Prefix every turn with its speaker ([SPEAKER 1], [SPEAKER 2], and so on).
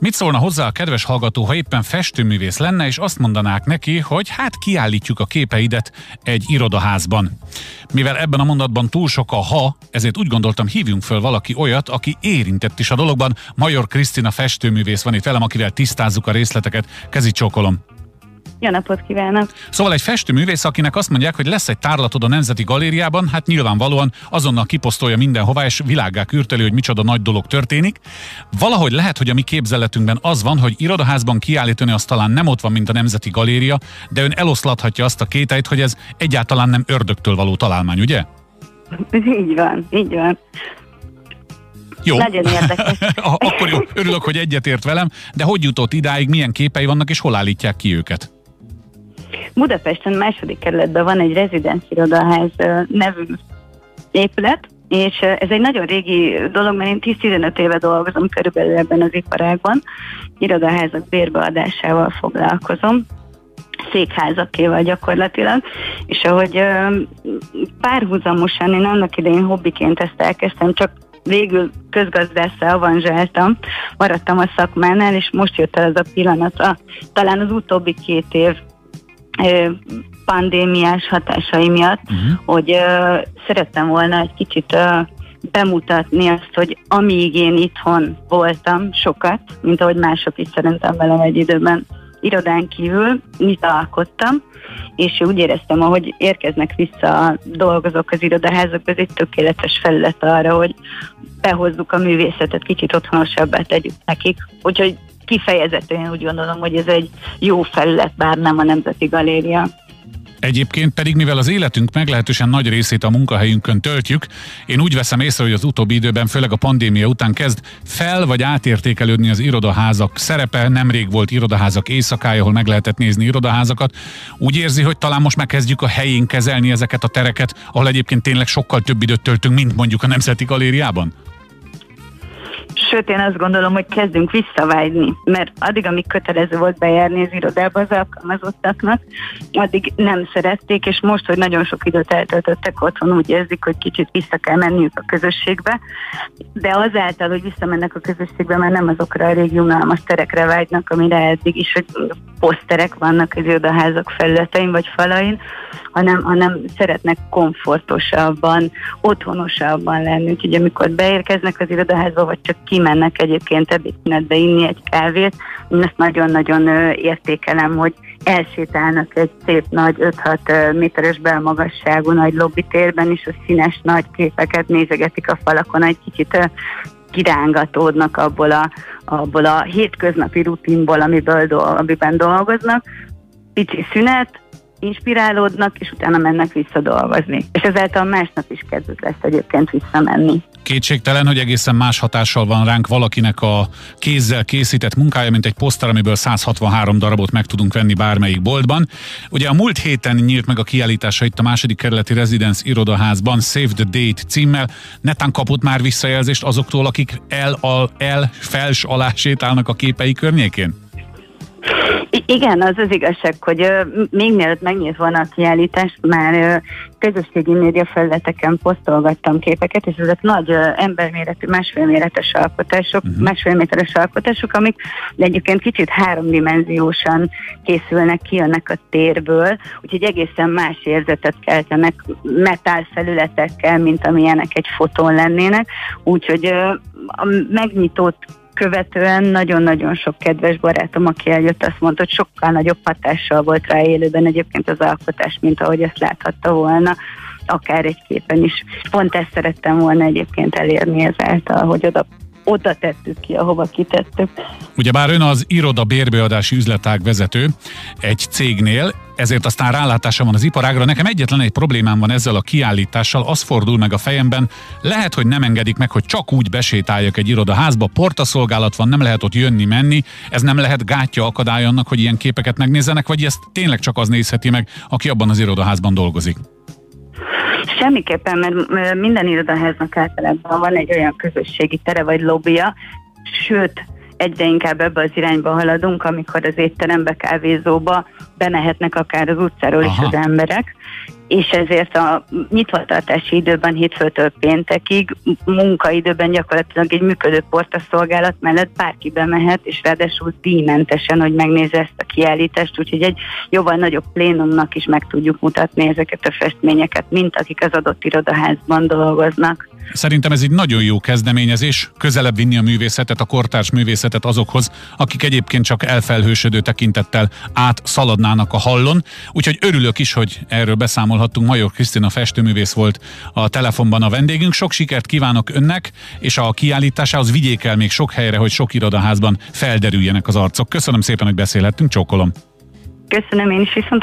[SPEAKER 1] Mit szólna hozzá a kedves hallgató, ha éppen festőművész lenne, és azt mondanák neki, hogy hát kiállítjuk a képeidet egy irodaházban. Mivel ebben a mondatban túl sok a ha, ezért úgy gondoltam hívjunk föl valaki olyat, aki érintett is a dologban. Major Krisztina festőművész van itt velem, akivel tisztázzuk a részleteket. Kezi csókolom.
[SPEAKER 2] Jó napot kívánok!
[SPEAKER 1] Szóval egy festőművész, akinek azt mondják, hogy lesz egy tárlatod a Nemzeti Galériában, hát nyilvánvalóan azonnal kiposztolja mindenhová, és világgá kürteli, hogy micsoda nagy dolog történik. Valahogy lehet, hogy a mi képzeletünkben az van, hogy irodaházban kiállítani az talán nem ott van, mint a Nemzeti Galéria, de ön eloszlathatja azt a kételyt, hogy ez egyáltalán nem ördögtől való találmány, ugye?
[SPEAKER 2] Így van, így van.
[SPEAKER 1] Jó.
[SPEAKER 2] Nagyon érdekes.
[SPEAKER 1] Akkor jó, örülök, hogy egyetért velem, de hogy jutott idáig, milyen képei vannak, és hol állítják ki őket?
[SPEAKER 2] Budapesten második kerületben van egy rezidens irodaház nevű épület, és ez egy nagyon régi dolog, mert én 10-15 éve dolgozom körülbelül ebben az iparágban. Irodaházak bérbeadásával foglalkozom székházakéval gyakorlatilag, és ahogy párhuzamosan én annak idején hobbiként ezt elkezdtem, csak végül közgazdászra avanzsáltam, maradtam a szakmánál, és most jött el ez a pillanat, talán az utóbbi két év pandémiás hatásai miatt, uh-huh. hogy uh, szerettem volna egy kicsit uh, bemutatni azt, hogy amíg én itthon voltam sokat, mint ahogy mások is szerintem velem egy időben irodán kívül, mit alkottam, és úgy éreztem, ahogy érkeznek vissza a dolgozók az irodaházakba, ez egy tökéletes felület arra, hogy behozzuk a művészetet, kicsit otthonosabbá tegyük nekik. Úgyhogy kifejezetten úgy gondolom, hogy ez egy jó felület, bár nem a Nemzeti Galéria.
[SPEAKER 1] Egyébként pedig, mivel az életünk meglehetősen nagy részét a munkahelyünkön töltjük, én úgy veszem észre, hogy az utóbbi időben, főleg a pandémia után kezd fel vagy átértékelődni az irodaházak szerepe. Nemrég volt irodaházak éjszakája, ahol meg lehetett nézni irodaházakat. Úgy érzi, hogy talán most megkezdjük a helyén kezelni ezeket a tereket, ahol egyébként tényleg sokkal több időt töltünk, mint mondjuk a Nemzeti Galériában?
[SPEAKER 2] Sőt, én azt gondolom, hogy kezdünk visszavágyni, mert addig, amíg kötelező volt bejárni az irodába az alkalmazottaknak, addig nem szerették, és most, hogy nagyon sok időt eltöltöttek otthon, úgy érzik, hogy kicsit vissza kell menniük a közösségbe, de azáltal, hogy visszamennek a közösségbe, már nem azokra a régi unalmas terekre vágynak, amire eddig is, hogy poszterek vannak az irodaházak felületein vagy falain, hanem, hanem szeretnek komfortosabban, otthonosabban lenni. Úgyhogy amikor beérkeznek az irodaházba, vagy csak kimennek egyébként ebédszünetbe inni egy kávét, én ezt nagyon-nagyon értékelem, hogy elsétálnak egy szép nagy 5-6 méteres belmagasságú nagy lobbitérben, és a színes nagy képeket nézegetik a falakon, egy kicsit kirángatódnak abból a, abból a hétköznapi rutinból, amiből, amiben dolgoznak. Pici szünet, inspirálódnak, és utána mennek vissza dolgozni. És ezáltal másnap is kedvük lesz egyébként visszamenni.
[SPEAKER 1] Kétségtelen, hogy egészen más hatással van ránk valakinek a kézzel készített munkája, mint egy poszter, amiből 163 darabot meg tudunk venni bármelyik boltban. Ugye a múlt héten nyílt meg a kiállítása itt a második kerületi Residence irodaházban Save the Date címmel. Netán kapott már visszajelzést azoktól, akik el, al, el fels alá sétálnak a képei környékén?
[SPEAKER 2] Igen, az az igazság, hogy uh, még mielőtt megnyílt volna a kiállítás, már uh, közösségi média felületeken posztolgattam képeket, és ezek nagy emberméretű, másfélméretes alkotások, uh-huh. másfél méteres alkotások, amik egyébként kicsit háromdimenziósan készülnek, kijönnek a térből, úgyhogy egészen más érzetet keltenek metál felületekkel, mint amilyenek egy fotón lennének, úgyhogy a megnyitott követően nagyon-nagyon sok kedves barátom, aki eljött, azt mondta, hogy sokkal nagyobb hatással volt rá élőben egyébként az alkotás, mint ahogy ezt láthatta volna akár egy képen is. Pont ezt szerettem volna egyébként elérni ezáltal, hogy oda oda tettük ki, ahova kitettük.
[SPEAKER 1] Ugyebár ön az iroda bérbeadási üzletág vezető egy cégnél, ezért aztán rálátása van az iparágra. Nekem egyetlen egy problémám van ezzel a kiállítással, az fordul meg a fejemben, lehet, hogy nem engedik meg, hogy csak úgy besétáljak egy irodaházba, portaszolgálat van, nem lehet ott jönni-menni, ez nem lehet gátja akadály annak, hogy ilyen képeket megnézzenek, vagy ezt tényleg csak az nézheti meg, aki abban az irodaházban dolgozik.
[SPEAKER 2] Semmiképpen, mert minden irodaháznak általában van egy olyan közösségi tere vagy lobbija, sőt, egyre inkább ebbe az irányba haladunk, amikor az étterembe, kávézóba bemehetnek akár az utcáról Aha. is az emberek, és ezért a nyitvatartási időben hétfőtől péntekig, munkaidőben gyakorlatilag egy működő portaszolgálat mellett bárki bemehet, és ráadásul díjmentesen, hogy megnézze ezt a kiállítást, úgyhogy egy jóval nagyobb plénumnak is meg tudjuk mutatni ezeket a festményeket, mint akik az adott irodaházban dolgoznak.
[SPEAKER 1] Szerintem ez egy nagyon jó kezdeményezés, közelebb vinni a művészetet, a kortárs művészetet azokhoz, akik egyébként csak elfelhősödő tekintettel átszaladnának a hallon. Úgyhogy örülök is, hogy erről beszámolhattunk. Major Krisztina festőművész volt a telefonban a vendégünk. Sok sikert kívánok önnek, és a kiállításához vigyék el még sok helyre, hogy sok irodaházban felderüljenek az arcok. Köszönöm szépen, hogy beszélhettünk, csókolom.
[SPEAKER 2] Köszönöm én is, viszont